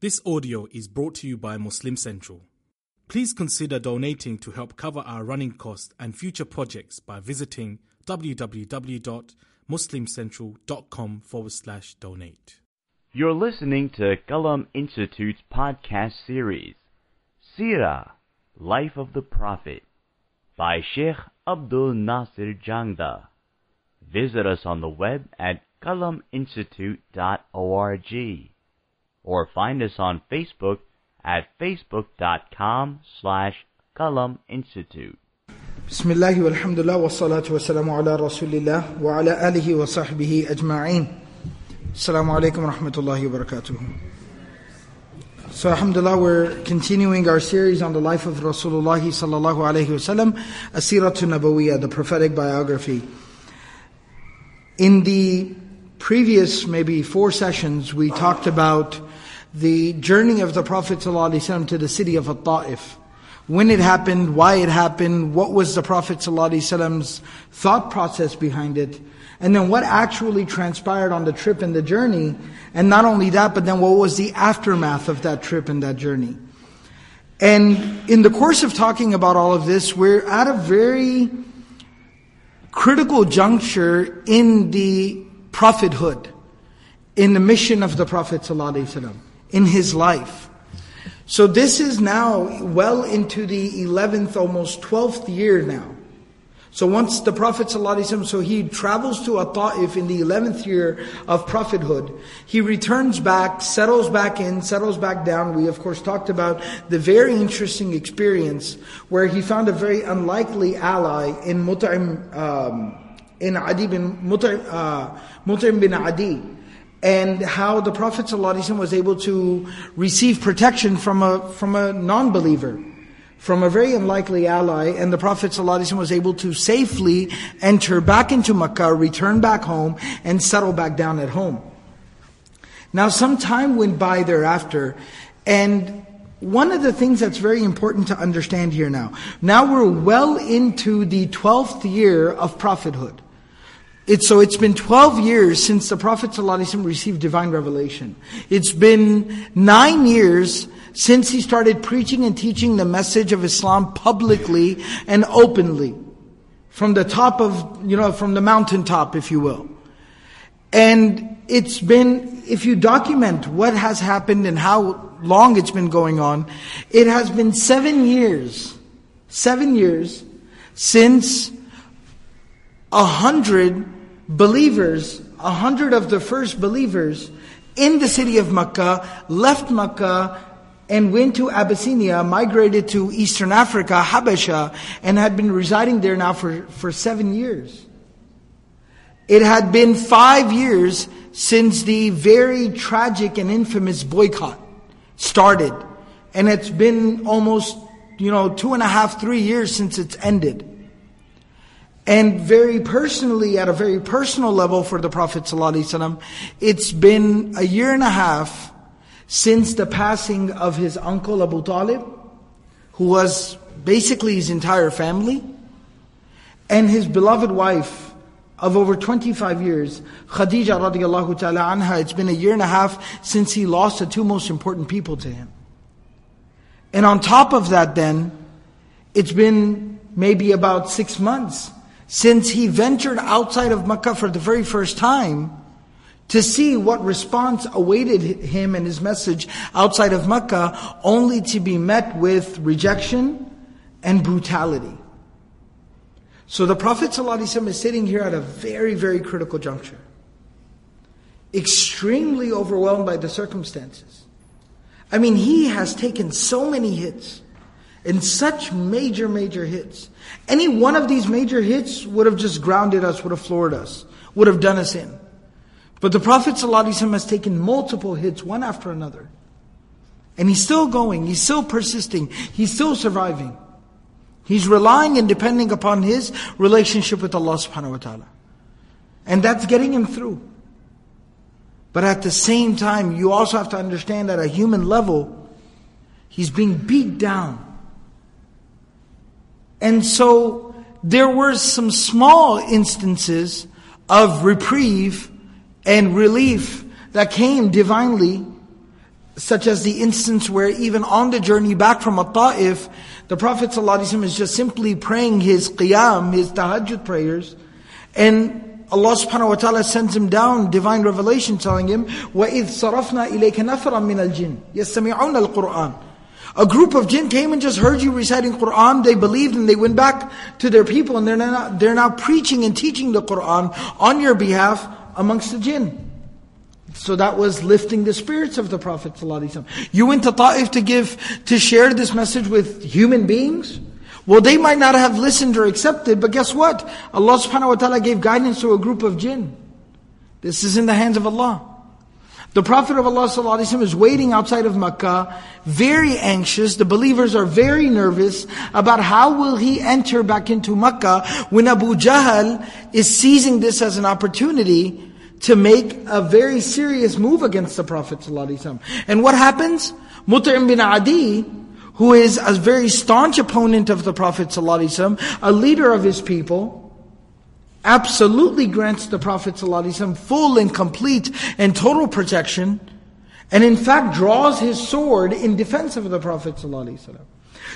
This audio is brought to you by Muslim Central. Please consider donating to help cover our running costs and future projects by visiting www.muslimcentral.com forward slash donate. You're listening to Qalam Institute's podcast series, Sirah, Life of the Prophet, by Sheikh Abdul Nasir Jangda. Visit us on the web at qalaminstitute.org or find us on Facebook at facebook.com slash Qalam Institute. Bismillah walhamdulillah wa salatu wa salamu ala rasulillah wa ala alihi wa sahbihi ajma'in. Assalamu alaikum wa rahmatullahi wa barakatuh. So alhamdulillah we're continuing our series on the life of Rasulullah sallallahu alayhi wasallam, Asiratu Nabawiyyah, the prophetic biography. In the previous maybe four sessions we talked about the journey of the Prophet ﷺ to the city of Al-Ta'if. When it happened, why it happened, what was the Prophet ﷺ's thought process behind it, and then what actually transpired on the trip and the journey, and not only that, but then what was the aftermath of that trip and that journey. And in the course of talking about all of this, we're at a very critical juncture in the prophethood, in the mission of the Prophet ﷺ in his life. So this is now well into the 11th, almost 12th year now. So once the Prophet ﷺ, so he travels to At-Ta'if in the 11th year of prophethood. He returns back, settles back in, settles back down. We of course talked about the very interesting experience where he found a very unlikely ally in Mut'im, um, in Adi bin, Mut'im, uh, Mut'im bin Adi and how the Prophet ﷺ was able to receive protection from a, from a non-believer, from a very unlikely ally, and the Prophet ﷺ was able to safely enter back into Makkah, return back home, and settle back down at home. Now some time went by thereafter, and one of the things that's very important to understand here now, now we're well into the 12th year of prophethood. It's, so it's been 12 years since the Prophet ﷺ received divine revelation. It's been nine years since he started preaching and teaching the message of Islam publicly and openly. From the top of, you know, from the mountaintop, if you will. And it's been, if you document what has happened and how long it's been going on, it has been seven years, seven years since a hundred believers, a hundred of the first believers in the city of Makkah left Makkah and went to Abyssinia, migrated to Eastern Africa, Habasha, and had been residing there now for, for seven years. It had been five years since the very tragic and infamous boycott started. And it's been almost, you know, two and a half, three years since it's ended. And very personally, at a very personal level for the Prophet ﷺ, it's been a year and a half since the passing of his uncle Abu Talib, who was basically his entire family, and his beloved wife of over 25 years, Khadija radiallahu ta'ala anha, it's been a year and a half since he lost the two most important people to him. And on top of that then, it's been maybe about six months since he ventured outside of Makkah for the very first time to see what response awaited him and his message outside of Makkah, only to be met with rejection and brutality. So the Prophet ﷺ is sitting here at a very, very critical juncture. Extremely overwhelmed by the circumstances. I mean, he has taken so many hits and such major, major hits. Any one of these major hits would have just grounded us, would have floored us, would have done us in. But the Prophet ﷺ has taken multiple hits, one after another. And he's still going, he's still persisting, he's still surviving. He's relying and depending upon his relationship with Allah subhanahu wa ta'ala. And that's getting him through. But at the same time, you also have to understand that at a human level, he's being beat down. And so there were some small instances of reprieve and relief that came divinely, such as the instance where even on the journey back from At-Ta'if, the Prophet ﷺ is just simply praying his qiyam, his tahajjud prayers, and Allah subhanahu wa ta'ala sends him down divine revelation telling him, وَإِذْ صَرَفْنَا إِلَيْكَ نَفَرًا مِنَ الْجِنِّ يَسْتَمِعُونَ الْقُرْآنَ a group of jinn came and just heard you reciting Qur'an, they believed and they went back to their people and they're now, they're now preaching and teaching the Qur'an on your behalf amongst the jinn. So that was lifting the spirits of the Prophet ﷺ. You went to Ta'if to give, to share this message with human beings? Well, they might not have listened or accepted, but guess what? Allah subhanahu wa ta'ala gave guidance to a group of jinn. This is in the hands of Allah. The Prophet of Allah ﷺ is waiting outside of Makkah, very anxious. The believers are very nervous about how will he enter back into Makkah when Abu Jahl is seizing this as an opportunity to make a very serious move against the Prophet ﷺ. And what happens? Mut'im bin Adi, who is a very staunch opponent of the Prophet ﷺ, a leader of his people, absolutely grants the Prophet ﷺ full and complete and total protection, and in fact draws his sword in defense of the Prophet ﷺ.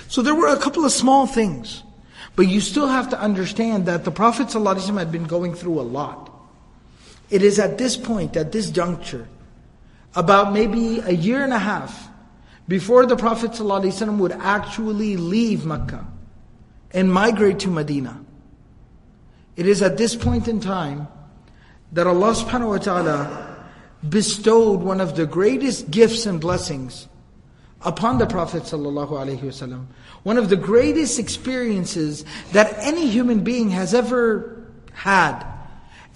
So there were a couple of small things, but you still have to understand that the Prophet ﷺ had been going through a lot. It is at this point, at this juncture, about maybe a year and a half before the Prophet ﷺ would actually leave Mecca and migrate to Medina. It is at this point in time that Allah subhanahu wa ta'ala bestowed one of the greatest gifts and blessings upon the Prophet ﷺ. One of the greatest experiences that any human being has ever had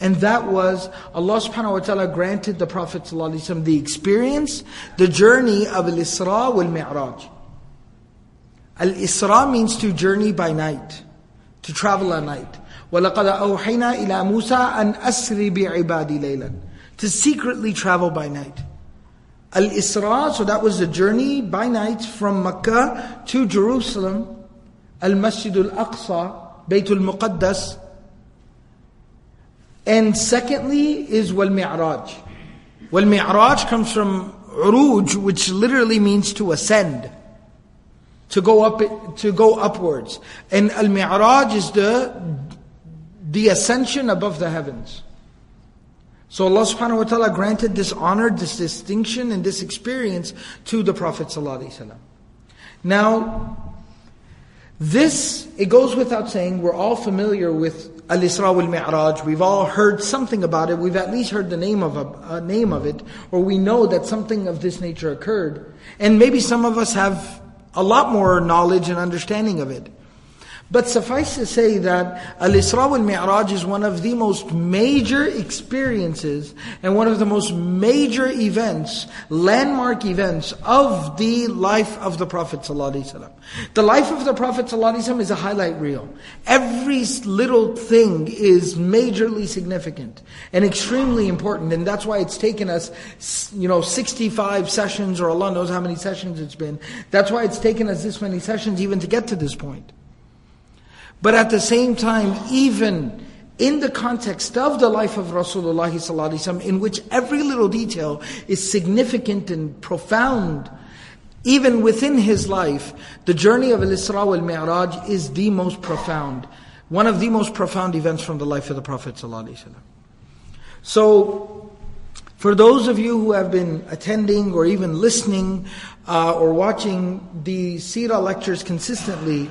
and that was Allah subhanahu wa ta'ala granted the Prophet ﷺ the experience, the journey of Al-Isra wal-Mi'raj. Al-Isra means to journey by night, to travel at night. وَلَقَدْ أَوْحَيْنَا إِلَى مُوسَىٰ أَنْ أَسْرِ بِعِبَادِ لَيْلًا To secretly travel by night. Al-Isra, so that was the journey by night from Mecca to Jerusalem. Al-Masjid al-Aqsa, Baytul Muqaddas, and secondly is wal mi'raj. Wal mi'raj comes from uruj, which literally means to ascend, to go up, to go upwards. And al mi'raj is the the ascension above the heavens. So Allah subhanahu wa ta'ala granted this honor, this distinction, and this experience to the Prophet. Now, this, it goes without saying, we're all familiar with Al-Isra wal-Mi'raj. We've all heard something about it. We've at least heard the name of a, a, name of it, or we know that something of this nature occurred. And maybe some of us have a lot more knowledge and understanding of it. But suffice to say that Al-Isra wal-Mi'raj is one of the most major experiences and one of the most major events, landmark events of the life of the Prophet. The life of the Prophet ﷺ is a highlight reel. Every little thing is majorly significant and extremely important and that's why it's taken us, you know, 65 sessions or Allah knows how many sessions it's been. That's why it's taken us this many sessions even to get to this point. But at the same time, even in the context of the life of Rasulullah in which every little detail is significant and profound, even within his life, the journey of Al-Isra wal-Mi'raj is the most profound, one of the most profound events from the life of the Prophet So, for those of you who have been attending or even listening uh, or watching the Sirah lectures consistently,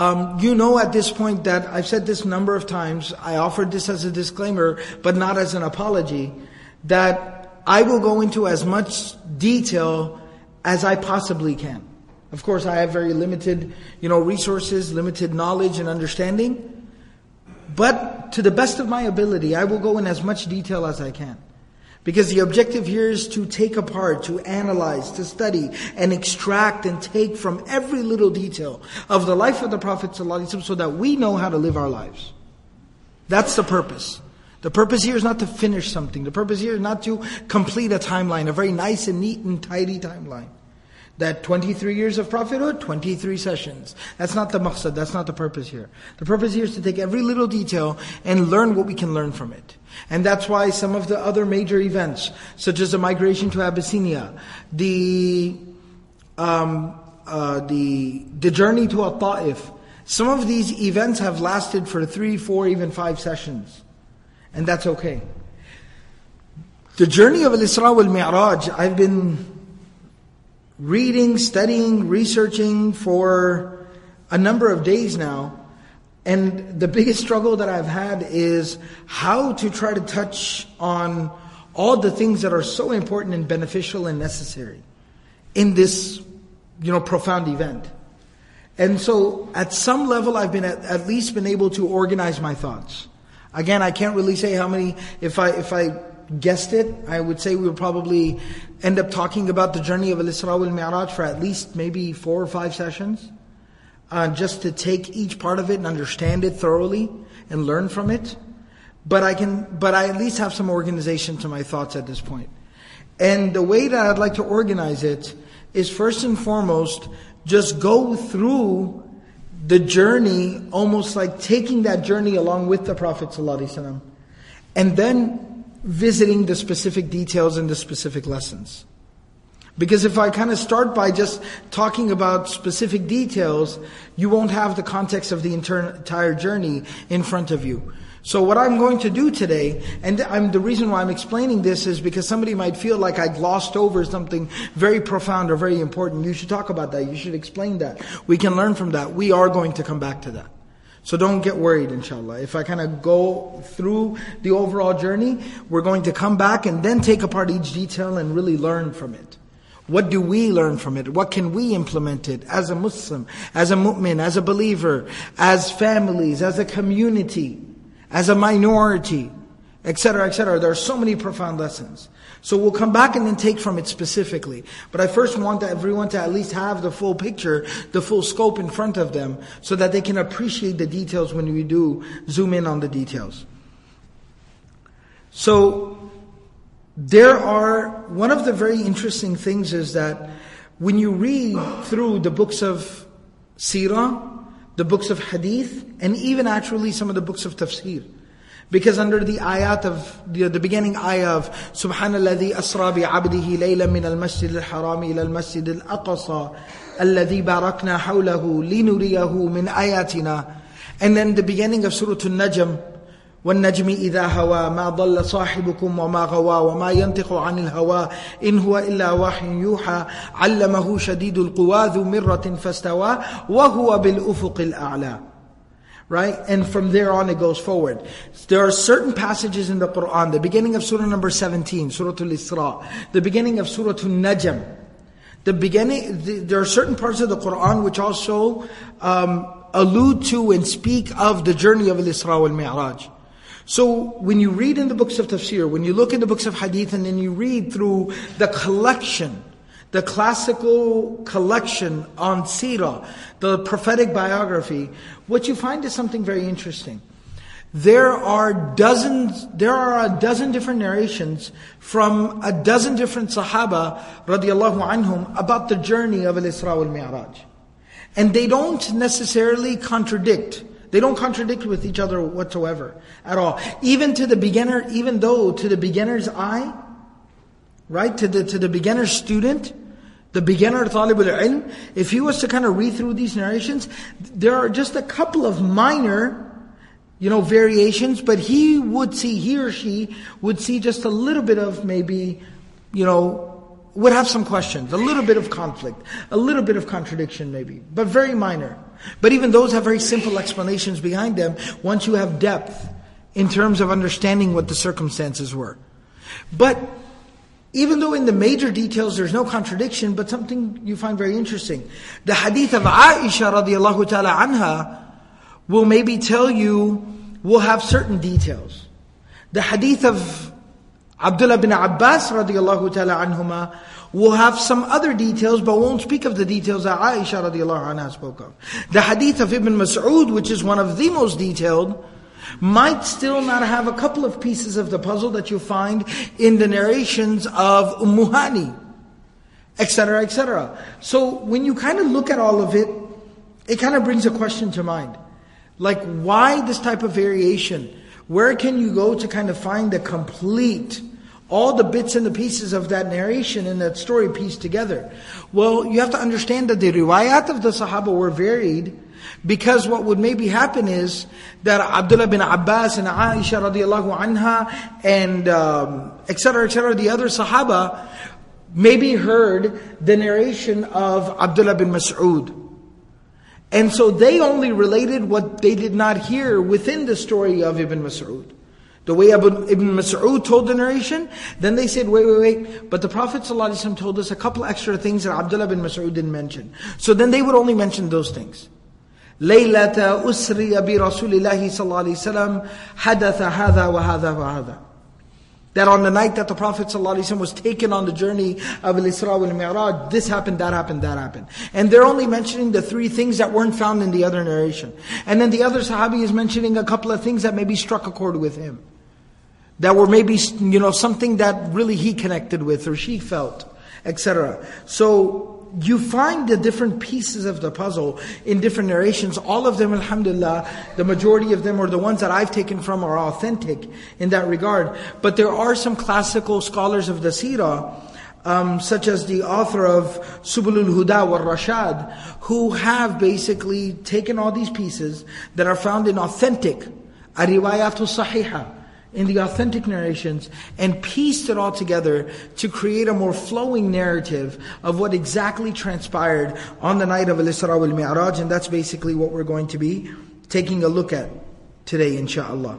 um, you know at this point that I've said this number of times, I offered this as a disclaimer, but not as an apology, that I will go into as much detail as I possibly can. Of course, I have very limited, you know, resources, limited knowledge and understanding, but to the best of my ability, I will go in as much detail as I can. Because the objective here is to take apart, to analyze, to study, and extract and take from every little detail of the life of the Prophet so that we know how to live our lives. That's the purpose. The purpose here is not to finish something. The purpose here is not to complete a timeline, a very nice and neat and tidy timeline. That 23 years of prophethood, 23 sessions. That's not the maqsad, that's not the purpose here. The purpose here is to take every little detail and learn what we can learn from it. And that's why some of the other major events, such as the migration to Abyssinia, the, um, uh, the, the journey to Al-Ta'if, some of these events have lasted for three, four, even five sessions. And that's okay. The journey of Al-Isra wal-Mi'raj, I've been reading, studying, researching for a number of days now. And the biggest struggle that I've had is how to try to touch on all the things that are so important and beneficial and necessary in this, you know, profound event. And so at some level I've been at, at least been able to organize my thoughts. Again, I can't really say how many, if I, if I guessed it, I would say we would probably end up talking about the journey of Al-Isra wal-Mi'raj for at least maybe four or five sessions. Uh, just to take each part of it and understand it thoroughly and learn from it. But I can, but I at least have some organization to my thoughts at this point. And the way that I'd like to organize it is first and foremost, just go through the journey, almost like taking that journey along with the Prophet ﷺ, and then visiting the specific details and the specific lessons. Because if I kind of start by just talking about specific details, you won't have the context of the entire journey in front of you. So what I'm going to do today, and I'm, the reason why I'm explaining this is because somebody might feel like I glossed over something very profound or very important. You should talk about that. You should explain that. We can learn from that. We are going to come back to that. So don't get worried, inshallah. If I kind of go through the overall journey, we're going to come back and then take apart each detail and really learn from it. What do we learn from it? What can we implement it as a Muslim, as a mu'min, as a believer, as families, as a community, as a minority, etc., etc. There are so many profound lessons. So we'll come back and then take from it specifically. But I first want everyone to at least have the full picture, the full scope in front of them, so that they can appreciate the details when we do zoom in on the details. So, there are, one of the very interesting things is that when you read through the books of Sirah, the books of Hadith, and even actually some of the books of Tafsir, because under the ayat of, the, the beginning ayah of Subhanalladhi asra bi abdihi layla min al-masjid al-harami ila al-masjid al-aqsa alladhi barakna hawlahu linuriyahu min ayatina. And then the beginning of Surah Al-Najm, والنجم إذا هوى ما ضل صاحبكم وما غوى وما ينطق عن الهوى إن هو إلا وحي يوحى علمه شديد القوى ذو مرة فاستوى وهو بالأفق الأعلى right? And from there on it goes forward. There are certain passages in the Quran, the beginning of Surah number 17, Surah Al-Isra, the beginning of Surah Al-Najm, the beginning, the, there are certain parts of the Quran which also um, allude to and speak of the journey of Al-Isra wal-Mi'raj. So when you read in the books of tafsir, when you look in the books of hadith, and then you read through the collection the classical collection on Sirah, the prophetic biography, what you find is something very interesting. There are dozens, there are a dozen different narrations from a dozen different Sahaba radiallahu anhum about the journey of Al-Isra wal-Mi'raj. And they don't necessarily contradict. They don't contradict with each other whatsoever at all. Even to the beginner, even though to the beginner's eye, right, to the, to the beginner student, the beginner talib al-ilm, if he was to kind of read through these narrations, there are just a couple of minor, you know, variations, but he would see, he or she would see just a little bit of maybe, you know, would have some questions, a little bit of conflict, a little bit of contradiction maybe, but very minor. But even those have very simple explanations behind them once you have depth in terms of understanding what the circumstances were. But even though in the major details there's no contradiction, but something you find very interesting. The hadith of Aisha radiallahu ta'ala anha will maybe tell you, will have certain details. The hadith of Abdullah bin Abbas radiallahu ta'ala anhuma will have some other details, but won't speak of the details that Aisha radiallahu anha spoke of. The hadith of Ibn Mas'ud, which is one of the most detailed, might still not have a couple of pieces of the puzzle that you find in the narrations of Ummuhani. etc., etc. So when you kind of look at all of it, it kind of brings a question to mind. Like, why this type of variation? Where can you go to kind of find the complete, all the bits and the pieces of that narration and that story pieced together? Well, you have to understand that the riwayat of the Sahaba were varied because what would maybe happen is that Abdullah bin Abbas and Aisha radiallahu anha and um, etc. etc. the other Sahaba maybe heard the narration of Abdullah bin Mas'ud. And so they only related what they did not hear within the story of Ibn Mas'ud. The way Ibn Mas'ud told the narration, then they said, wait, wait, wait. But the Prophet told us a couple extra things that Abdullah bin Mas'ud didn't mention. So then they would only mention those things. ليلة أسري برسول الله صلى الله عليه وسلم حدث هذا وهذا وهذا that on the night that the Prophet ﷺ was taken on the journey of Al-Isra wal-Mi'raj, this happened, that happened, that happened. And they're only mentioning the three things that weren't found in the other narration. And then the other Sahabi is mentioning a couple of things that maybe struck a chord with him. That were maybe, you know, something that really he connected with or she felt, etc. So, you find the different pieces of the puzzle in different narrations. All of them, alhamdulillah, the majority of them, or the ones that I've taken from, are authentic in that regard. But there are some classical scholars of the seerah, um, such as the author of Subulul Huda wa Rashad, who have basically taken all these pieces that are found in authentic, riwayatul sahiha, in the authentic narrations and pieced it all together to create a more flowing narrative of what exactly transpired on the night of Al-Isra wal-Mi'raj and that's basically what we're going to be taking a look at today inshallah.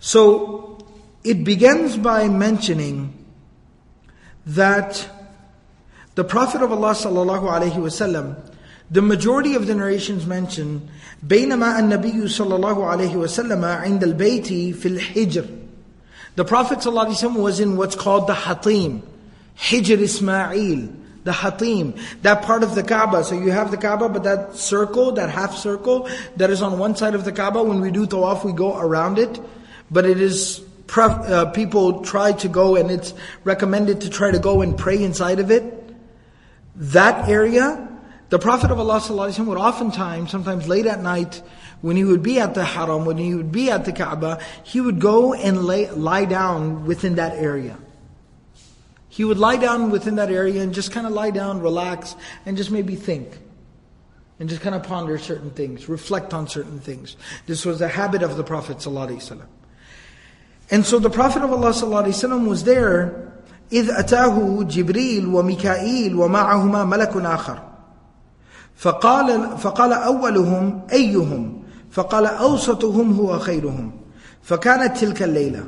So it begins by mentioning that the Prophet of Allah sallallahu alaihi wasallam the majority of the narrations mention بينما النبي صلى الله عليه وسلم عند البيت في الحجر The Prophet ﷺ was in what's called the Hatim, Hijr Ismail, the Hatim, that part of the Kaaba. So you have the Kaaba, but that circle, that half circle that is on one side of the Kaaba, when we do tawaf, we go around it. But it is, uh, people try to go and it's recommended to try to go and pray inside of it. That area, the Prophet of Allah ﷺ would oftentimes, sometimes late at night, when he would be at the haram, when he would be at the Kaaba, he would go and lay, lie down within that area. He would lie down within that area and just kind of lie down, relax, and just maybe think. And just kind of ponder certain things, reflect on certain things. This was a habit of the Prophet ﷺ. And so the Prophet of Allah ﷺ was there, إذ أتاه جبريل وميكائيل ومعهما ملك آخر. فقال فقال أولهم أيهم فقال أوسطهم هو خيرهم فكانت تلك الليلة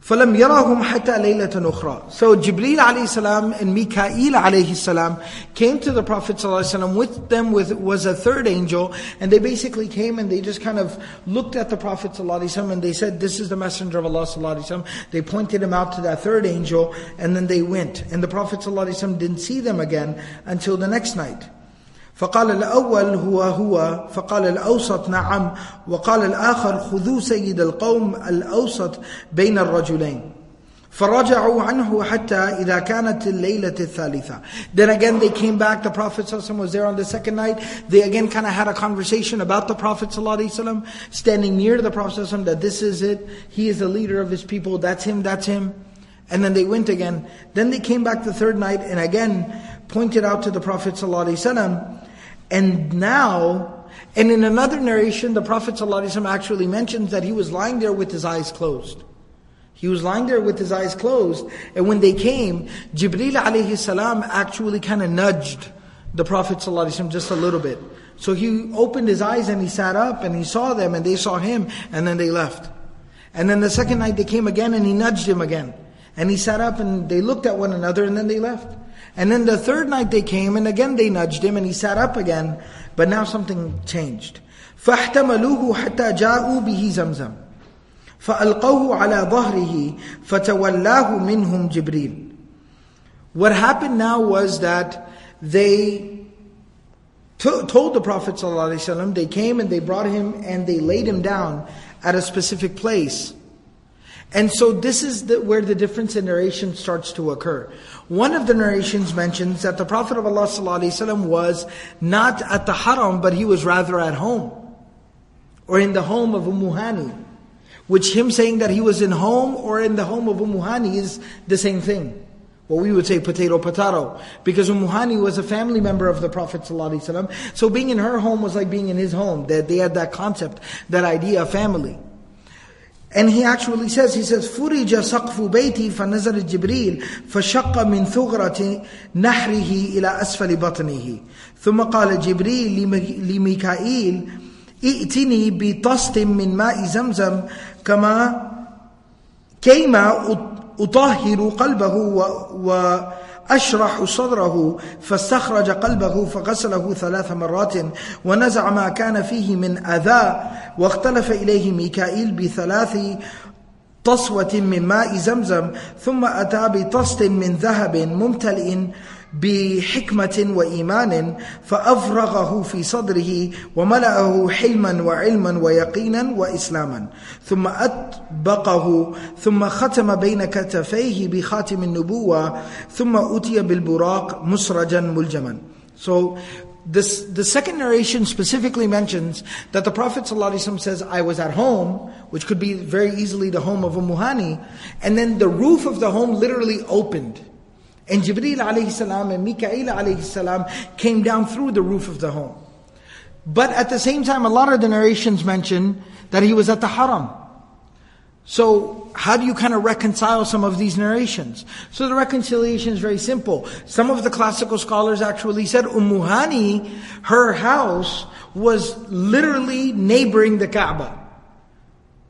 فلم يرهم حتى ليلة أخرى So Jibreel alayhi salam and Mikael alayhi salam came to the Prophet sallallahu with them with, was a third angel and they basically came and they just kind of looked at the Prophet sallallahu and they said this is the messenger of Allah sallallahu They pointed him out to that third angel and then they went and the Prophet sallallahu didn't see them again until the next night فقال الأول هو هو فقال الأوسط نعم وقال الآخر خذوا سيد القوم الأوسط بين الرجلين فرجعوا عنه حتى إذا كانت الليلة الثالثة Then again they came back, the Prophet ﷺ was there on the second night. They again kind of had a conversation about the Prophet ﷺ, standing near the Prophet ﷺ, that this is it, he is the leader of his people, that's him, that's him. And then they went again. Then they came back the third night and again pointed out to the Prophet ﷺ, and now, and in another narration, the Prophet ﷺ actually mentions that he was lying there with his eyes closed. He was lying there with his eyes closed, and when they came, Jibril alayhi salam actually kind of nudged the Prophet ﷺ just a little bit. So he opened his eyes and he sat up and he saw them and they saw him and then they left. And then the second night they came again and he nudged him again. And he sat up and they looked at one another and then they left. And then the third night they came and again they nudged him and he sat up again. But now something changed. فاحتملوه حتى جاءوا به زمزم فألقوه على ظهره فتولاه منهم جبريل What happened now was that they told the Prophet ﷺ, they came and they brought him and they laid him down at a specific place. And so this is the, where the difference in narration starts to occur. One of the narrations mentions that the Prophet of Allah was not at the haram, but he was rather at home. Or in the home of Umuhani. Which him saying that he was in home or in the home of Umuhani is the same thing. What we would say potato potato. Because Umuhani was a family member of the Prophet. So being in her home was like being in his home. That they had that concept, that idea of family. And he actually says, he says, فرج سقف بيتي فنزل جبريل فشق من ثغرة نحره إلى أسفل بطنه ثم قال جبريل لميكائيل ائتني بطست من ماء زمزم كما كيما أطهر قلبه و أشرح صدره فاستخرج قلبه فغسله ثلاث مرات ونزع ما كان فيه من أذى واختلف إليه ميكائيل بثلاث تصوة من ماء زمزم ثم أتى بطست من ذهب ممتلئ بحكمة وإيمان فأفرغه في صدره وملأه حلما وعلما ويقينا وإسلاما ثم أطبقه ثم ختم بين كتفيه بخاتم النبوة ثم أتي بالبراق مسرجا ملجما So this, the second narration specifically mentions that the Prophet ﷺ says, I was at home, which could be very easily the home of Ummuhani, and then the roof of the home literally opened. And Jibreel alayhi salam and Mikael alayhi salam came down through the roof of the home. But at the same time, a lot of the narrations mention that he was at the haram. So, how do you kind of reconcile some of these narrations? So the reconciliation is very simple. Some of the classical scholars actually said Ummuhani, her house was literally neighboring the Kaaba.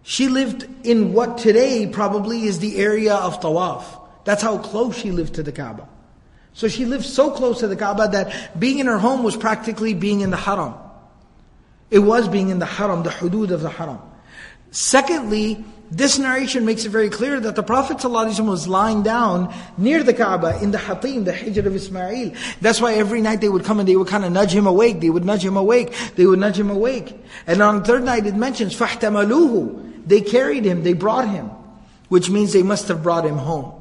She lived in what today probably is the area of Tawaf. That's how close she lived to the Kaaba. So she lived so close to the Kaaba that being in her home was practically being in the haram. It was being in the haram, the hudud of the haram. Secondly, this narration makes it very clear that the Prophet ﷺ was lying down near the Kaaba in the Hatim, the Hijr of Ismail. That's why every night they would come and they would kind of nudge him awake. They would nudge him awake. They would nudge him awake. And on the third night it mentions, فَاحْتَمَلُوهُ They carried him, they brought him. Which means they must have brought him home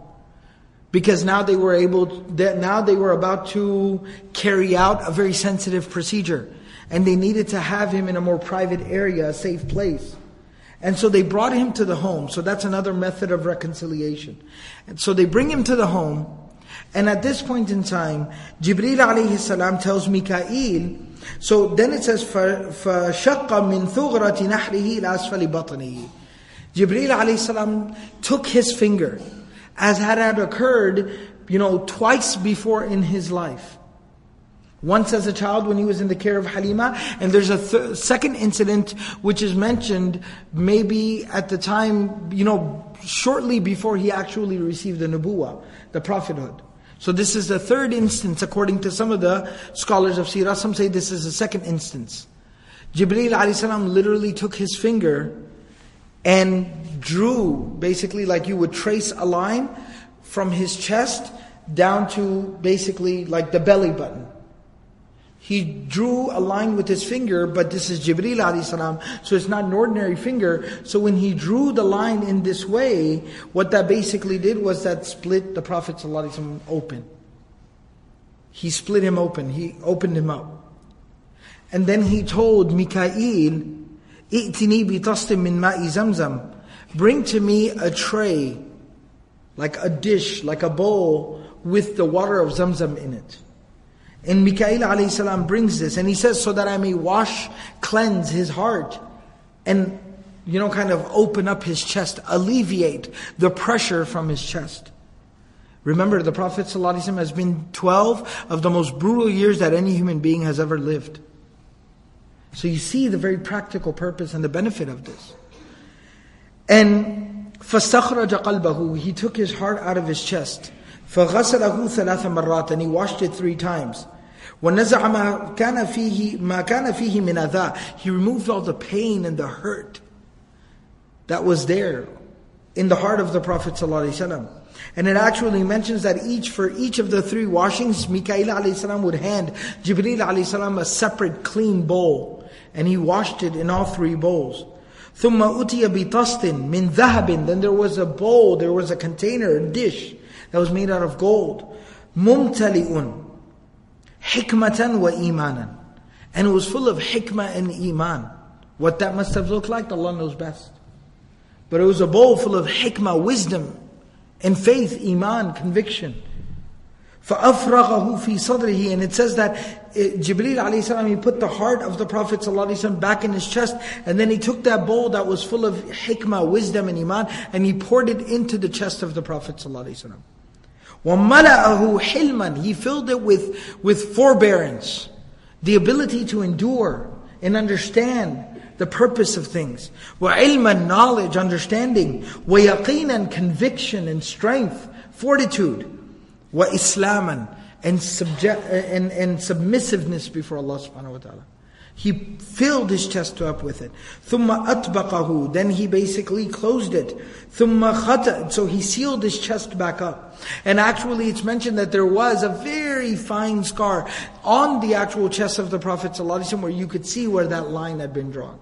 because now they were able that now they were about to carry out a very sensitive procedure and they needed to have him in a more private area a safe place and so they brought him to the home so that's another method of reconciliation and so they bring him to the home and at this point in time jibril alayhi salam tells mikael so then it says فَشَقَّ مِنْ ثُغْرَةِ نَحْرِهِ إِلَى أَسْفَلِ بَطْنِهِ Jibril alayhi salam took his finger as had, had occurred, you know, twice before in his life. Once as a child when he was in the care of Halima, and there's a th- second incident which is mentioned maybe at the time, you know, shortly before he actually received the nubuwa, the prophethood. So this is the third instance according to some of the scholars of Sirah. Some say this is the second instance. Jibreel literally took his finger and drew, basically like you would trace a line from his chest down to basically like the belly button. He drew a line with his finger, but this is Jibril salam, so it's not an ordinary finger. So when he drew the line in this way, what that basically did was that split the Prophet open. He split him open, he opened him up. And then he told Mikael, Bring to me a tray, like a dish, like a bowl, with the water of Zamzam in it. And Mikael alayhi salam brings this, and he says, so that I may wash, cleanse his heart, and, you know, kind of open up his chest, alleviate the pressure from his chest. Remember, the Prophet ﷺ has been 12 of the most brutal years that any human being has ever lived. So you see the very practical purpose and the benefit of this. And فَاسْتَخْرَجَ قَلْبَهُ He took his heart out of his chest. فَغَسَلَهُ ثَلَاثَ مَرَّاتٍ And he washed it three times. وَنَزَعَ مَا كَانَ فِيهِ مَا كَانَ فِيهِ مِنْ أَذَى He removed all the pain and the hurt that was there in the heart of the Prophet ﷺ. And it actually mentions that each for each of the three washings, Mikael alayhi would hand Jibreel alayhi a separate clean bowl. And he washed it in all three bowls. ثم أتي بطست من ذهب Then there was a bowl, there was a container, a dish that was made out of gold. ممتلئ حكمة وإيمانا And it was full of hikmah and iman. What that must have looked like, Allah knows best. But it was a bowl full of hikmah, wisdom, and faith, iman, conviction. فَأَفْرَغَهُ فِي صَدْرِهِ And it says that it, Jibreel alayhi salam, he put the heart of the Prophet ﷺ back in his chest, and then he took that bowl that was full of hikmah, wisdom and iman, and he poured it into the chest of the Prophet ﷺ. وَمَلَأَهُ حِلْمًا He filled it with, with forbearance, the ability to endure and understand the purpose of things. وَعِلْمًا Knowledge, understanding. وَيَقِينًا Conviction and strength, fortitude. وَإِسْلَامًا and, subject, and, and submissiveness before Allah subhanahu wa ta'ala. He filled his chest up with it. ثُمَّ أَطْبَقَهُ Then he basically closed it. ثُمَّ خَتَ So he sealed his chest back up. And actually it's mentioned that there was a very fine scar on the actual chest of the Prophet ﷺ where you could see where that line had been drawn.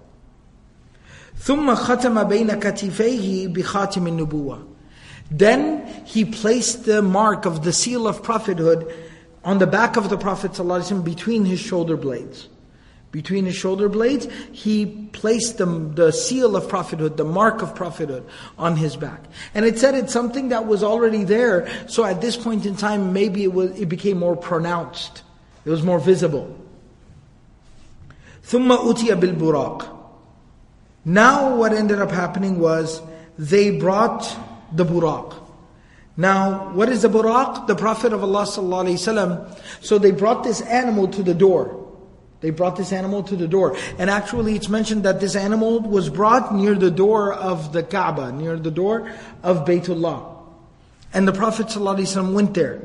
ثُمَّ خَتَمَ بَيْنَ كَتِفَيْهِ بِخَاتِمِ النُّبُوَّةِ then he placed the mark of the seal of prophethood on the back of the Prophet ﷺ between his shoulder blades. Between his shoulder blades, he placed the, the seal of prophethood, the mark of prophethood on his back. And it said it's something that was already there, so at this point in time, maybe it, was, it became more pronounced. It was more visible. ثُمَّ أُتِيَ بِالْبُرَاقِ Now what ended up happening was, they brought the buraq. Now, what is the buraq? The Prophet of Allah sallallahu So they brought this animal to the door. They brought this animal to the door. And actually it's mentioned that this animal was brought near the door of the Kaaba, near the door of Baytullah. And the Prophet ﷺ went there.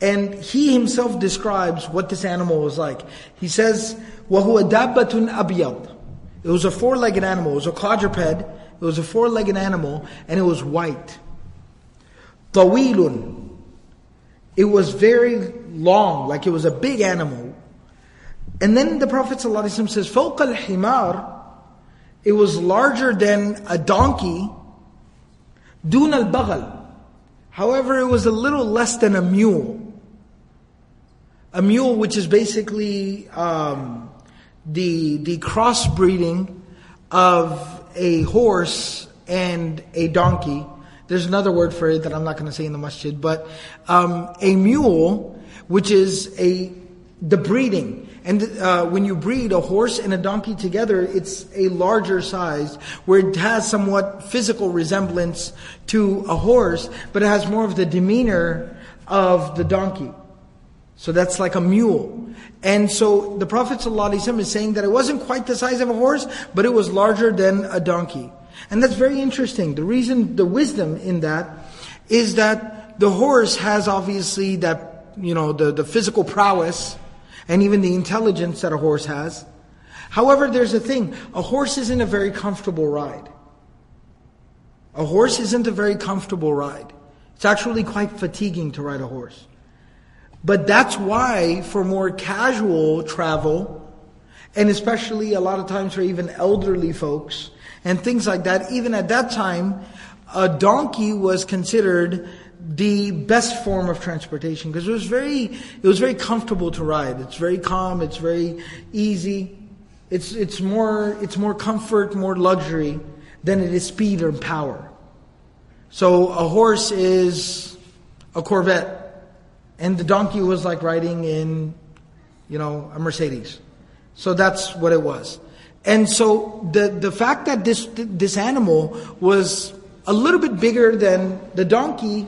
And he himself describes what this animal was like. He says, وَهُوَ دَابَّةٌ أَبْيَضٌ It was a four-legged animal, it was a quadruped, it was a four-legged animal, and it was white. Tawilun. It was very long, like it was a big animal. And then the Prophet ﷺ says, فوق الحمار, it was larger than a donkey, دون البغل. However, it was a little less than a mule. A mule, which is basically um, the the crossbreeding of a horse and a donkey. There's another word for it that I'm not going to say in the masjid, but um, a mule, which is a the breeding. And uh, when you breed a horse and a donkey together, it's a larger size, where it has somewhat physical resemblance to a horse, but it has more of the demeanor of the donkey. So that's like a mule. And so the Prophet ﷺ is saying that it wasn't quite the size of a horse, but it was larger than a donkey. And that's very interesting. The reason, the wisdom in that is that the horse has obviously that, you know, the, the physical prowess and even the intelligence that a horse has. However, there's a thing. A horse isn't a very comfortable ride. A horse isn't a very comfortable ride. It's actually quite fatiguing to ride a horse. But that's why for more casual travel, and especially a lot of times for even elderly folks and things like that, even at that time, a donkey was considered the best form of transportation because it was very it was very comfortable to ride. It's very calm, it's very easy. It's it's more it's more comfort, more luxury than it is speed or power. So a horse is a Corvette and the donkey was like riding in, you know, a Mercedes. So that's what it was. And so the, the fact that this, this animal was a little bit bigger than the donkey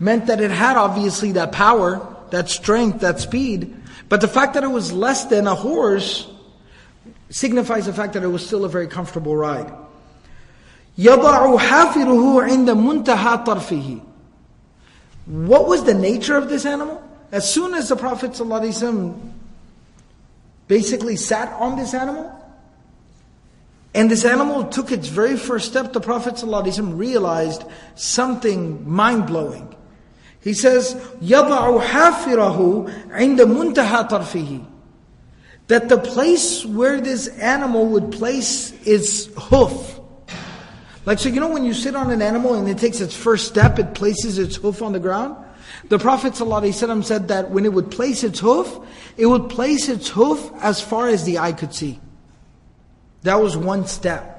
meant that it had obviously that power, that strength, that speed. But the fact that it was less than a horse signifies the fact that it was still a very comfortable ride. يضع حافره عند منتهى طرفه what was the nature of this animal? As soon as the Prophet ﷺ basically sat on this animal, and this animal took its very first step, the Prophet ﷺ realized something mind blowing. He says, يَضَعُ حَافِرَهُ عِنْدَ مُنْتَهَا طَرْفِهِ That the place where this animal would place its hoof, like, so you know when you sit on an animal and it takes its first step, it places its hoof on the ground? The Prophet ﷺ said that when it would place its hoof, it would place its hoof as far as the eye could see. That was one step.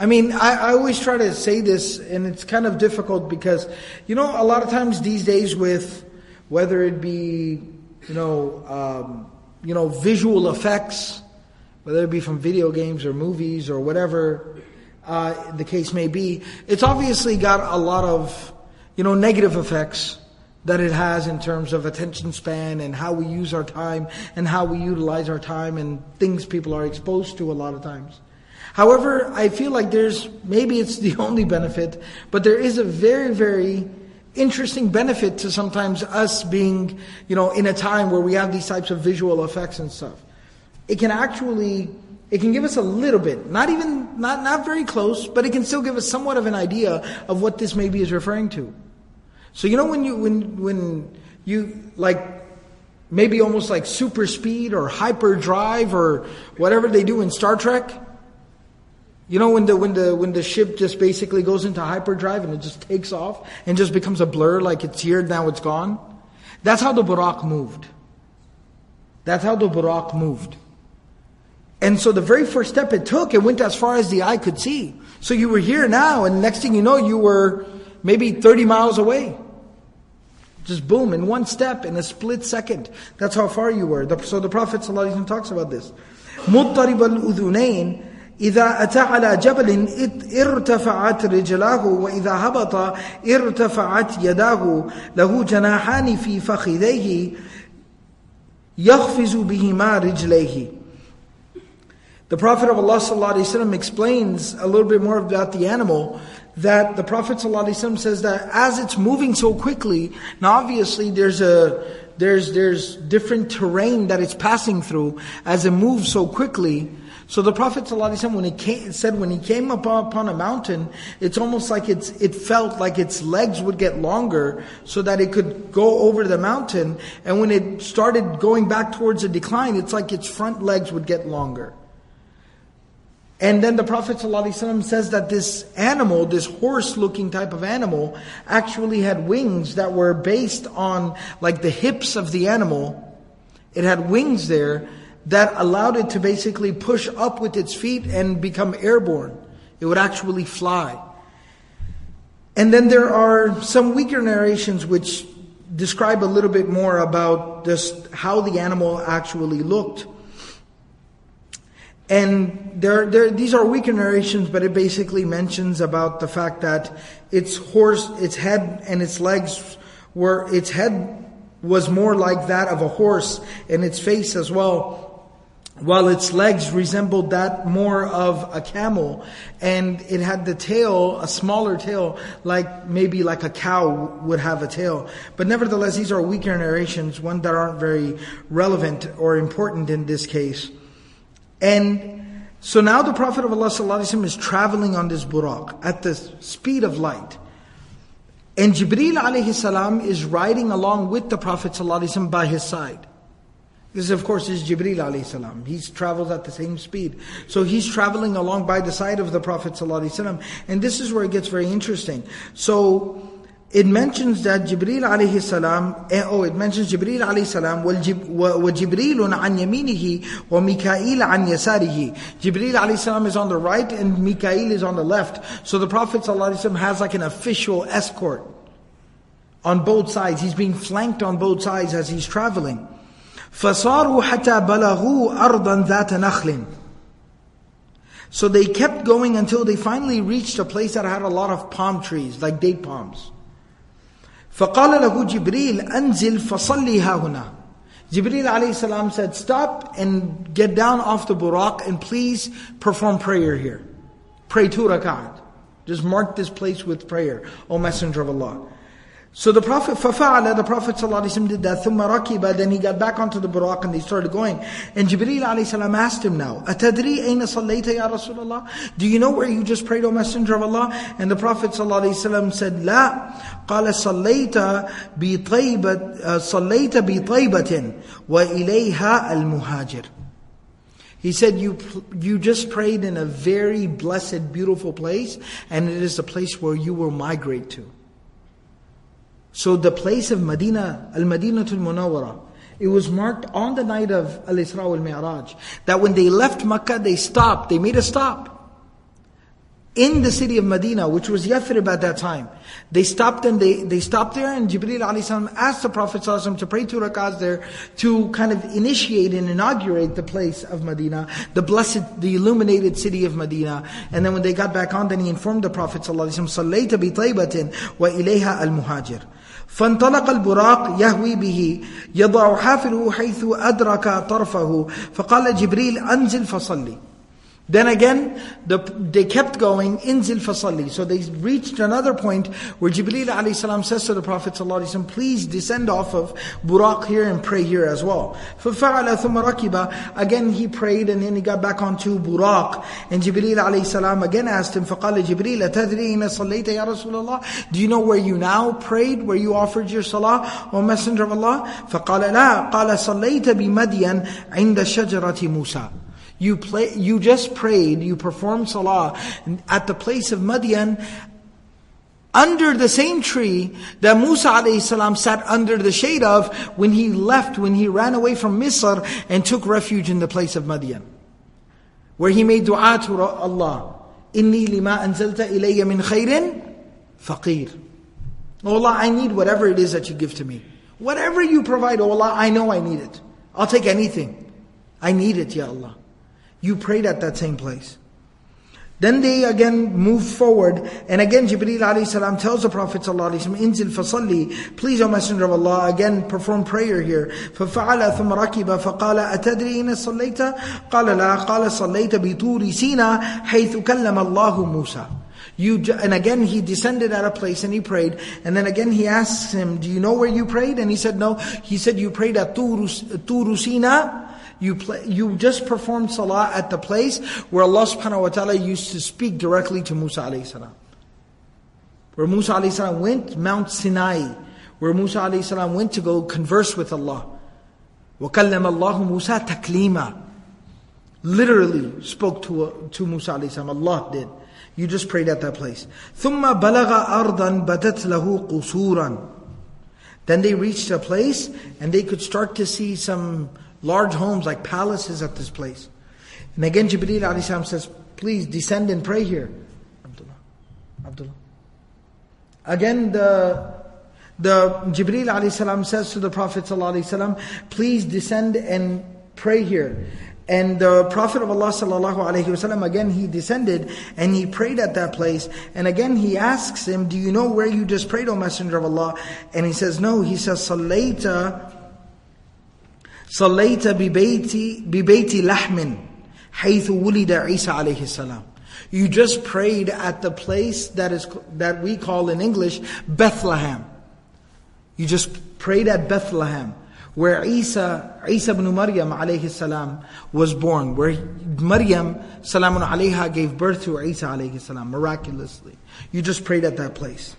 I mean, I, I, always try to say this, and it's kind of difficult because, you know, a lot of times these days with whether it be, you know, um, you know, visual effects, whether it be from video games or movies or whatever uh, the case may be, it's obviously got a lot of, you know, negative effects that it has in terms of attention span and how we use our time and how we utilize our time and things people are exposed to a lot of times. However, I feel like there's, maybe it's the only benefit, but there is a very, very interesting benefit to sometimes us being, you know, in a time where we have these types of visual effects and stuff. It can actually, it can give us a little bit, not even, not, not very close, but it can still give us somewhat of an idea of what this maybe is referring to. So you know when you, when, when you, like, maybe almost like super speed or hyperdrive or whatever they do in Star Trek, you know when the when the when the ship just basically goes into hyperdrive and it just takes off and just becomes a blur like it's here now it's gone? That's how the Buraq moved. That's how the Buraq moved. And so the very first step it took, it went as far as the eye could see. So you were here now, and next thing you know, you were maybe 30 miles away. Just boom, in one step, in a split second. That's how far you were. So the Prophet ﷺ talks about this. مضطرب الأذنين إذا أتى على جبل ارتفعت رجلاه وإذا هبط ارتفعت يداه له جناحان في فخذيه يخفز بهما رجليه The Prophet of Allah ﷺ explains a little bit more about the animal that the Prophet ﷺ says that as it's moving so quickly, now obviously there's a there's there's different terrain that it's passing through as it moves so quickly so the Prophet ﷺ, when he came, said when he came upon, upon a mountain, it's almost like it's, it felt like its legs would get longer so that it could go over the mountain. And when it started going back towards a decline, it's like its front legs would get longer. And then the Prophet ﷺ says that this animal, this horse looking type of animal, actually had wings that were based on like the hips of the animal. It had wings there that allowed it to basically push up with its feet and become airborne. It would actually fly. And then there are some weaker narrations which describe a little bit more about just how the animal actually looked. And there, there, these are weaker narrations, but it basically mentions about the fact that its horse, its head and its legs were, its head was more like that of a horse and its face as well while its legs resembled that more of a camel. And it had the tail a smaller tail like maybe like a cow would have a tail. But nevertheless these are weaker narrations one that aren't very relevant or important in this case and so now the prophet of allah is traveling on this buraq at the speed of light and jibril alayhi salam is riding along with the prophet by his side this, of course, is Jibril alayhi salam. He's traveled at the same speed. So he's traveling along by the side of the Prophet And this is where it gets very interesting. So, it mentions that Jibril alayhi salam, eh, oh, it mentions Jibril alayhi salam, وَجِبْرِيلٌ عَنْ يَمِينِهِ وَمِكَائِيلَ عَنْ يَسَارِهِ Jibril alayhi salam is on the right and Mikael is on the left. So the Prophet ﷺ has like an official escort on both sides. He's being flanked on both sides as he's traveling. فصاروا حتى بلغوا أرضا ذات نخل So they kept going until they finally reached a place that had a lot of palm trees, like date palms. فقال له جبريل أنزل فصلي ها هنا. Jibreel alayhi salam said, stop and get down off the buraq and please perform prayer here. Pray two rakat. Just mark this place with prayer, O Messenger of Allah. So the Prophet فَفَعَلَ The Prophet ﷺ did that. ثُمَّ رَكِبَ Then he got back onto the Buraq and they started going. And Jibreel ﷺ asked him now, أَتَدْرِي أَيْنَ صَلَّيْتَ يَا رَسُولَ اللَّهِ Do you know where you just prayed, O Messenger of Allah? And the Prophet ﷺ said, لَا قَالَ bi بِطَيْبَةٍ uh, wa بِطَيْبَةٍ وَإِلَيْهَا الْمُهَاجِرِ he said, you, you just prayed in a very blessed, beautiful place, and it is the place where you will migrate to. So the place of Medina, Al-Madinatul Munawwara, it was marked on the night of Al-Isra al-Mi'raj, that when they left Makkah, they stopped, they made a stop. In the city of Medina, which was Yathrib at that time, they stopped and they, they stopped there and Jibril alayhi asked the Prophet to pray two rakahs there to kind of initiate and inaugurate the place of Medina, the blessed, the illuminated city of Medina. And then when they got back on, then he informed the Prophet sallallahu alayhi wa sallam, فانطلق البراق يهوي به يضع حافله حيث أدرك طرفه فقال جبريل أنزل فصلي. Then again, the, they kept going, inzil fasalli. So they reached another point where Jibreel alayhi says to the Prophet sallallahu please descend off of Buraq here and pray here as well. فَفَعَلَ ثُمَّ رَكِبَ Again he prayed and then he got back onto Buraq. And Jibreel alayhi again asked him, فَقَالَ جِبْرِيلَ تَدْرِينَ إِنَ صَلَّيْتَ يَا رَسُولَ اللَّهِ Do you know where you now prayed, where you offered your salah, O Messenger of Allah? فَقَالَ لَا قَالَ صَلَّيْتَ بِمَدْيَنْ عِنْدَ شَجَرَةِ مُوسَى you play, you just prayed, you performed salah at the place of Madian under the same tree that Musa salam sat under the shade of when he left, when he ran away from Misr and took refuge in the place of Madian. Where he made dua to Allah. Inni lima anzalta ilayya min khairin faqir. Oh Allah, I need whatever it is that you give to me. Whatever you provide, oh Allah, I know I need it. I'll take anything. I need it, Ya Allah. You prayed at that same place. Then they again move forward, and again Jibreel alayhi salam tells the Prophet sallallahu alayhi wasallam, "Inzil fasalli." Please, O Messenger of Allah, again perform prayer here. ففعل ثم ركب فقال أتدري إن صليت؟ قال لا قال صليت بطور سينا حيث كلم الله موسى. You, and again he descended at a place and he prayed. And then again he asks him, do you know where you prayed? And he said, no. He said, you prayed at Turu Sina you, play, you just performed salah at the place where Allah subhanahu wa ta'ala used to speak directly to Musa alayhi salam. Where Musa alayhi salam went, Mount Sinai, where Musa alayhi salam went to go converse with Allah. وَكَلَّمَ اللَّهُ مُوسَى تَكْلِيمًا Literally spoke to, to Musa alayhi salam. Allah did. You just prayed at that place. ثُمَّ بَلَغَ أَرْضًا بَدَتْ لَهُ قُصُورًا Then they reached a place and they could start to see some large homes like palaces at this place. And again, Jibreel alayhi says, please descend and pray here. Abdullah. Abdullah. Again, the, the Jibreel alayhi says to the Prophet sallallahu please descend and pray here. And the Prophet of Allah sallallahu alaihi wasallam again he descended and he prayed at that place. And again he asks him, "Do you know where you just prayed, O Messenger of Allah?" And he says, "No." He says, "Salayta صليت ببيت ببيت لحم حيث ولد عيسى عليه السلام You just prayed at the place that is that we call in English Bethlehem. You just prayed at Bethlehem, where Isa, Isa ibn Maryam alayhi salam was born, where Maryam salamun alayha gave birth to Isa alayhi salam miraculously. You just prayed at that place.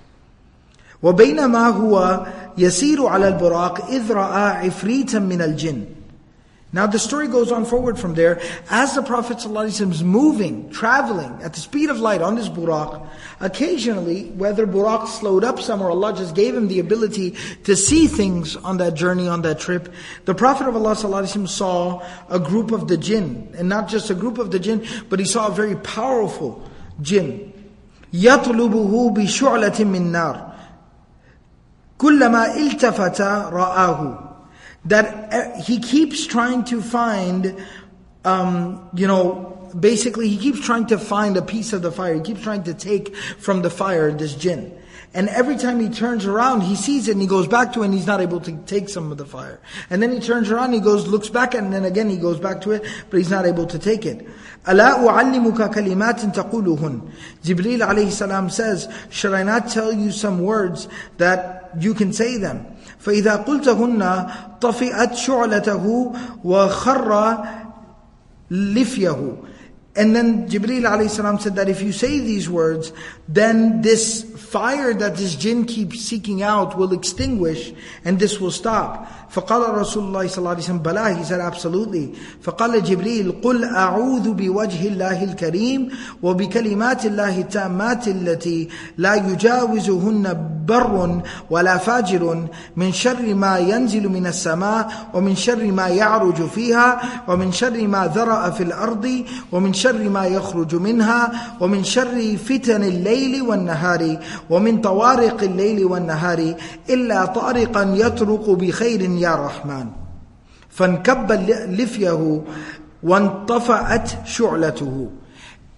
وبينما هو يسير على البراق إذ رأى عفريتا من الجن Now the story goes on forward from there. As the Prophet ﷺ is moving, traveling at the speed of light on this buraq, occasionally, whether buraq slowed up somewhere, Allah just gave him the ability to see things on that journey, on that trip. The Prophet of Allah ﷺ saw a group of the jinn, and not just a group of the jinn, but he saw a very powerful jinn. يطلبه بشعلة من نار كلما التفت رآه that uh, he keeps trying to find um, you know basically he keeps trying to find a piece of the fire he keeps trying to take from the fire this jinn and every time he turns around, he sees it and he goes back to it and he's not able to take some of the fire. And then he turns around, he goes, looks back and then again he goes back to it, but he's not able to take it. ألا أعلمك كلمات تقولهن Jibreel alayhi salam says, Shall I not tell you some words that you can say them? فإذا قلتهن طفئت شعلته وخر لفيه And then Jibreel alayhi salam said that if you say these words, then this fire that this jinn keeps seeking out will extinguish and this will stop. فقال رسول الله صلى الله عليه وسلم بلى he said absolutely فقال جبريل قل أعوذ بوجه الله الكريم وبكلمات الله التامات التي لا يجاوزهن بر ولا فاجر من شر ما ينزل من السماء ومن شر ما يعرج فيها ومن شر ما ذرأ في الأرض ومن شر ما يخرج منها ومن شر فتن الليل والنهار ومن طوارق الليل والنهار إلا طارقا يطرق بخير يا رحمن فانكب لفيه وانطفأت شعلته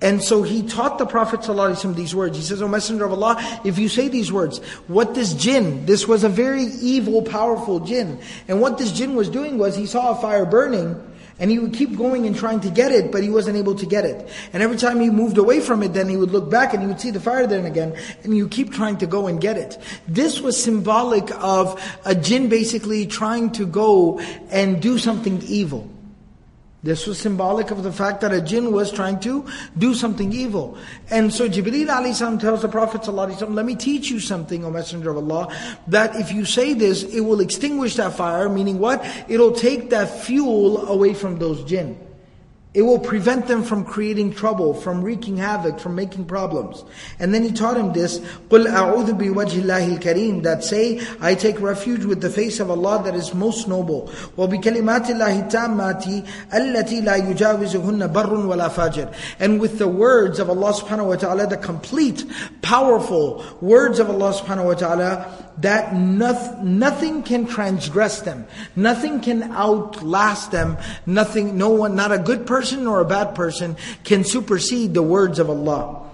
And so he taught the Prophet ﷺ these words. He says, O Messenger of Allah, if you say these words, what this jinn, this was a very evil, powerful jinn. And what this jinn was doing was he saw a fire burning and he would keep going and trying to get it, but he wasn't able to get it. And every time he moved away from it, then he would look back and he would see the fire there again, and you keep trying to go and get it. This was symbolic of a jinn basically trying to go and do something evil. This was symbolic of the fact that a jinn was trying to do something evil. And so Jibreel alayhi tells the Prophet let me teach you something, O Messenger of Allah, that if you say this, it will extinguish that fire, meaning what? It'll take that fuel away from those jinn. It will prevent them from creating trouble, from wreaking havoc, from making problems. And then he taught him this, قُلْ أَعُوذُ بِوَجْهِ اللَّهِ الْكَرِيمِ That say, I take refuge with the face of Allah that is most noble. وَبِكَلِمَاتِ اللَّهِ التَّامَّاتِ الَّتِي لَا يُجَاوِزُهُنَّ بَرٌ وَلَا فَاجِرٌ And with the words of Allah subhanahu wa ta'ala, the complete, powerful words of Allah subhanahu wa ta'ala, that nothing can transgress them. Nothing can outlast them. Nothing, no one, not a good person nor a bad person can supersede the words of Allah.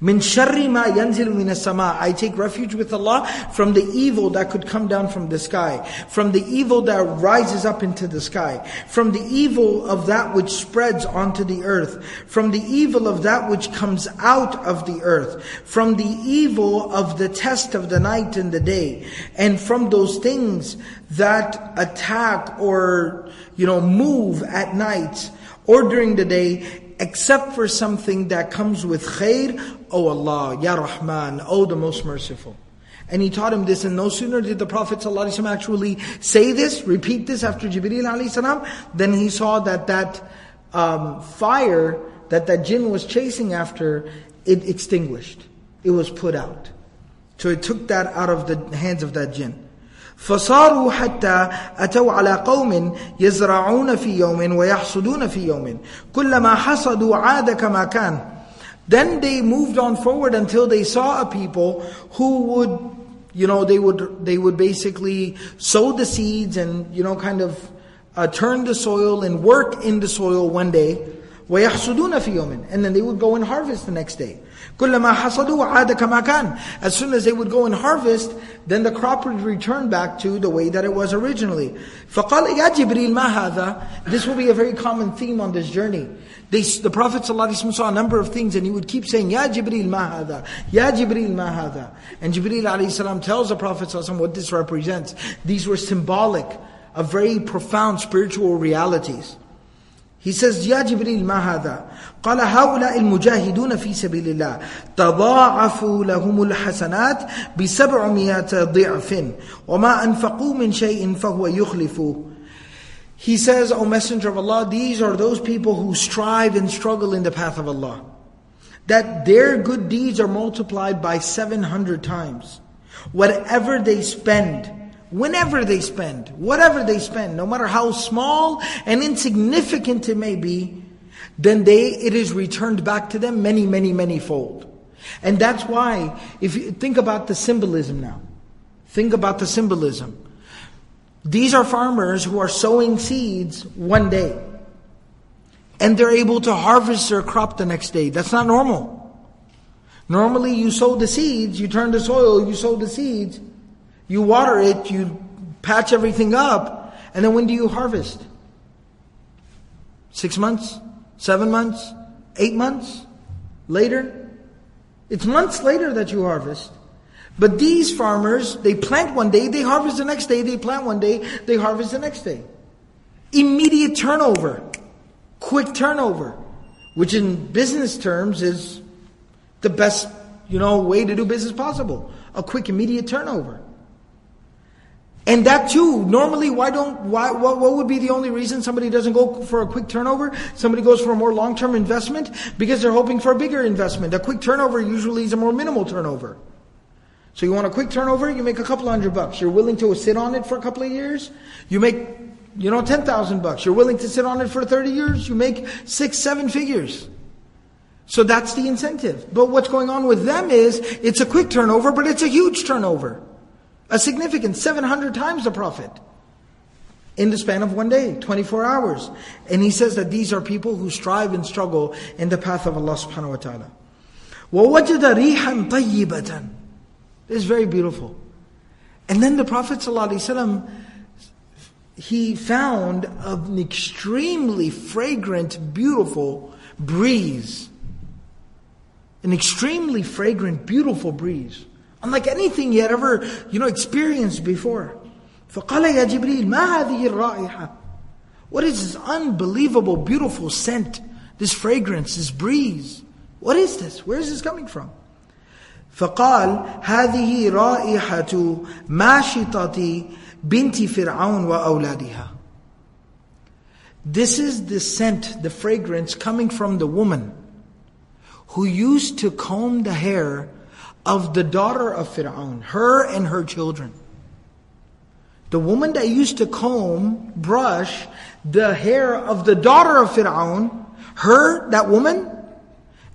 Min sharri ma yanzilu sama. I take refuge with Allah from the evil that could come down from the sky, from the evil that rises up into the sky, from the evil of that which spreads onto the earth, from the evil of that which comes out of the earth, from the evil of the test of the night and the day, and from those things that attack or, you know, move at night or during the day, except for something that comes with khair, O Allah, Ya Rahman, O the most merciful. And he taught him this, and no sooner did the Prophet ﷺ actually say this, repeat this after Jibreel alayhi than he saw that that um, fire that that jinn was chasing after, it extinguished. It was put out. So it took that out of the hands of that jinn. فصاروا حتى أتوا على قوم يزرعون في يوم ويحصدون في يوم كلما حصدوا عاد كما كان Then they moved on forward until they saw a people who would, you know, they would, they would basically sow the seeds and, you know, kind of uh, turn the soil and work in the soil one day. وَيَحْصُدُونَ فِي يَوْمٍ And then they would go and harvest the next day. كلما حصدوا عاد كما كان. As soon as they would go and harvest, then the crop would return back to the way that it was originally. فقال يا جبريل ما هذا? This will be a very common theme on this journey. They, the Prophet ﷺ saw a number of things and he would keep saying, Ya Jibreel ma hada, Ya Jibreel ma hada. And Jibreel ﷺ tells the Prophet ﷺ what this represents. These were symbolic of very profound spiritual realities. He says, يا جبريل ما هذا؟ قال هؤلاء المجاهدون في سبيل الله تضاعفوا لهم الحسنات بسبعمائة ضعف وما أنفقوا من شيء فهو يخلف He says, O Messenger of Allah, these are those people who strive and struggle in the path of Allah. That their good deeds are multiplied by 700 times. Whatever they spend, whenever they spend, whatever they spend, no matter how small and insignificant it may be, then they, it is returned back to them many, many, many fold. And that's why, if you think about the symbolism now, think about the symbolism. These are farmers who are sowing seeds one day. And they're able to harvest their crop the next day. That's not normal. Normally you sow the seeds, you turn the soil, you sow the seeds, you water it, you patch everything up, and then when do you harvest? Six months? Seven months? Eight months? Later? It's months later that you harvest. But these farmers, they plant one day, they harvest the next day, they plant one day, they harvest the next day. Immediate turnover. Quick turnover. which in business terms is the best, you know, way to do business possible. A quick, immediate turnover. And that too, normally, why don't, why, what, what would be the only reason somebody doesn't go for a quick turnover? Somebody goes for a more long-term investment? Because they're hoping for a bigger investment. A quick turnover usually is a more minimal turnover. So you want a quick turnover, you make a couple hundred bucks. You're willing to sit on it for a couple of years, you make, you know, 10,000 bucks. You're willing to sit on it for 30 years, you make six, seven figures. So that's the incentive. But what's going on with them is, it's a quick turnover, but it's a huge turnover. A significant 700 times the profit in the span of one day, 24 hours. And he says that these are people who strive and struggle in the path of Allah subhanahu wa ta'ala. وَوَجَدَ رِيحًا طَيِّبَةً This is very beautiful. And then the Prophet ﷺ, he found an extremely fragrant, beautiful breeze. An extremely fragrant, beautiful breeze. Unlike anything he had ever, you know, experienced before. فقال يا جبريل ما هذه الرائحة What is this unbelievable, beautiful scent? This fragrance, this breeze. What is this? Where is this coming from? فقال هذه رائحة ماشطة بنت فرعون وأولادها This is the scent, the fragrance coming from the woman who used to comb the hair of the daughter of Fir'aun, her and her children. The woman that used to comb, brush the hair of the daughter of Fir'aun, her, that woman,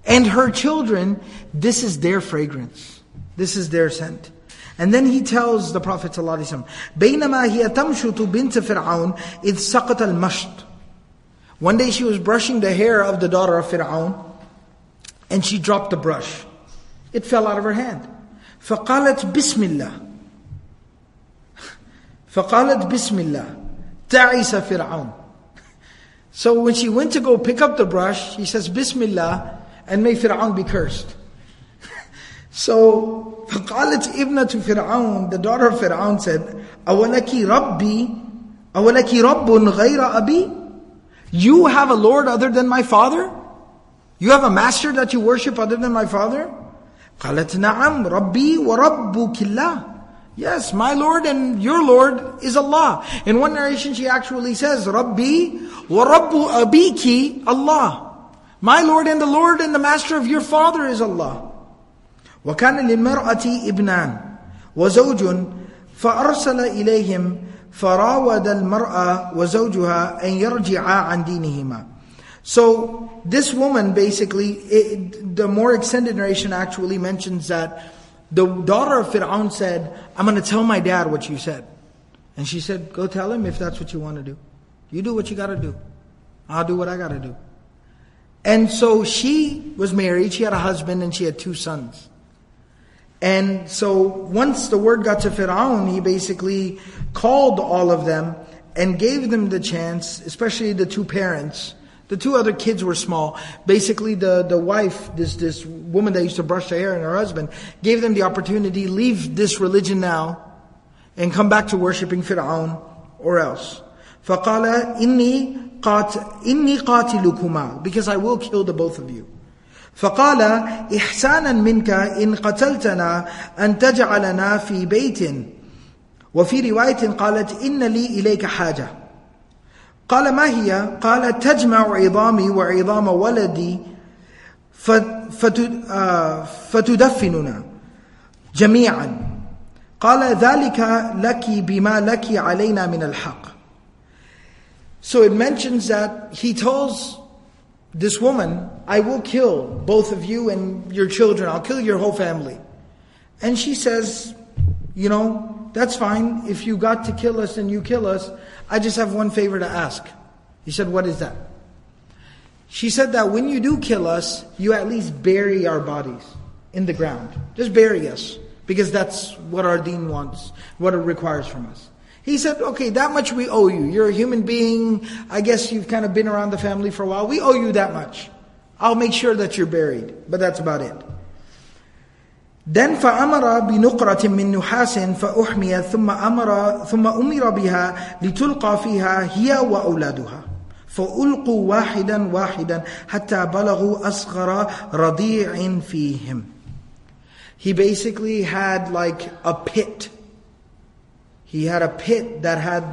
and her children, this is their fragrance. This is their scent. And then he tells the Prophet ﷺ, بينما هي تمشط بنت فرعون إذ سقط المشط. One day she was brushing the hair of the daughter of Fir'aun, and she dropped the brush. It fell out of her hand. فقالت بسم الله فقالت بسم الله تعس فرعون So when she went to go pick up the brush, she says Bismillah and may Fir'aun be cursed. so فقالت ابنة فرعون, the daughter of Fir'aun said, أولك ربي أولك رب غير أبي You have a Lord other than my father? You have a master that you worship other than my father? قالت نعم ربي وربك الله Yes, my Lord and your Lord is Allah. In one narration she actually says, Rabbi wa Rabbu abiki Allah. My Lord and the Lord and the Master of your father is Allah. وكان للمرأة ابنان وزوج فأرسل إليهم فراود المرأة وزوجها أن يرجعا عن دينهما. So this woman basically, it, the more extended narration actually mentions that the daughter of Fir'aun said, I'm going to tell my dad what you said. And she said, go tell him if that's what you want to do. You do what you got to do. I'll do what I got to do. And so she was married, she had a husband and she had two sons. And so once the word got to Fir'aun, he basically called all of them and gave them the chance, especially the two parents, the two other kids were small. Basically, the, the wife, this, this woman that used to brush her hair and her husband, gave them the opportunity, leave this religion now and come back to worshipping Fir'aun or else. فَقَالَ إِنِّي, قات إني قَاتِلُكُمَا Because I will kill the both of you. فقال إحسانا منك إن قتلتنا أن تجعلنا في بيت وفي رواية قالت إن لي إليك حاجة قال ما هي قال تجمع عظامي وعظام ولدي فتدفننا جميعا قال ذلك لك بما لك علينا من الحق So it mentions that he tells this woman, I will kill both of you and your children. I'll kill your whole family. And she says, you know, that's fine. If you got to kill us and you kill us, I just have one favor to ask. He said, What is that? She said that when you do kill us, you at least bury our bodies in the ground. Just bury us. Because that's what our deen wants, what it requires from us. He said, okay, that much we owe you. You're a human being. I guess you've kind of been around the family for a while. We owe you that much. I'll make sure that you're buried. But that's about it. Then فأمر بنقرة من نحاس فأحميت ثم أمر ثم أمر بها لتلقى فيها هي وأولادها فألقوا واحدا واحدا حتى بلغوا أصغر رضيع فيهم. He basically had like a pit. He had a pit that had,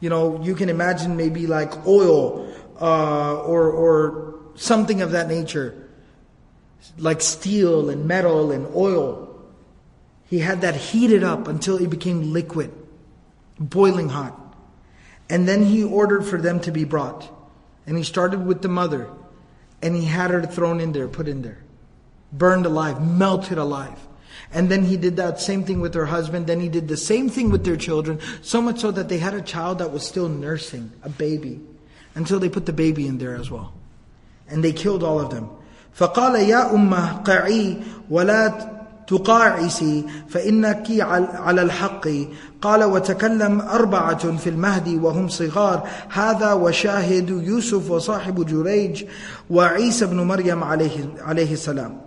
you know, you can imagine maybe like oil uh, or, or something of that nature, like steel and metal and oil. He had that heated up until it became liquid, boiling hot. And then he ordered for them to be brought. And he started with the mother. And he had her thrown in there, put in there. Burned alive, melted alive. And then he did that same thing with her husband. Then he did the same thing with their children. So much so that they had a child that was still nursing, a baby. Until they put the baby in there as well. And they killed all of them. فقال يا أمة قعي ولا تقاعسي فإنك على الحق. قال وتكلم أربعة في المهدي وهم صغار. هذا وشاهد يوسف وصاحب جريج وعيسى بن مريم عليه, عليه السلام.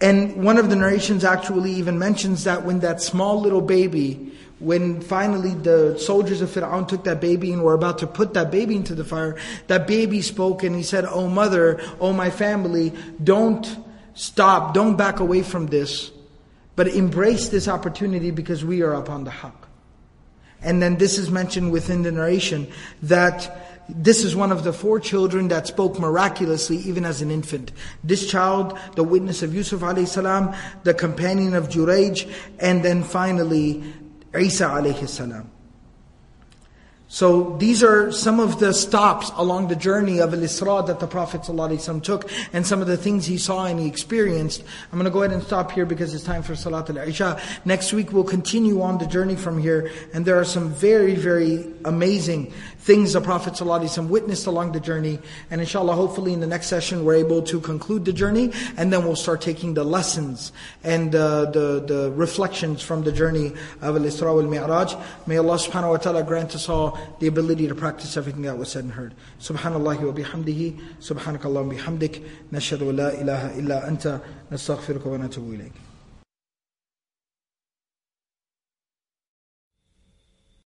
And one of the narrations actually even mentions that when that small little baby, when finally the soldiers of Fir'aun took that baby and were about to put that baby into the fire, that baby spoke and he said, Oh mother, oh my family, don't stop, don't back away from this, but embrace this opportunity because we are upon the haqq. And then this is mentioned within the narration that this is one of the four children that spoke miraculously even as an infant. This child, the witness of Yusuf alayhi salam, the companion of Jurayj, and then finally Isa alayhi salam. So these are some of the stops along the journey of Al-Isra that the Prophet ﷺ took and some of the things he saw and he experienced. I'm going to go ahead and stop here because it's time for Salat al-Isha. Next week we'll continue on the journey from here and there are some very, very amazing things the Prophet ﷺ witnessed along the journey. And inshallah, hopefully in the next session we're able to conclude the journey and then we'll start taking the lessons and uh, the, the reflections from the journey of Al-Isra wal-Mi'raj. May Allah subhanahu wa ta'ala grant us all the ability to practice everything that was said and heard. Subhanallah wa bihamdihi, subhanakallah wa bihamdik, nashhadu la ilaha illa anta, nastaghfiruka wa natubu ilayk.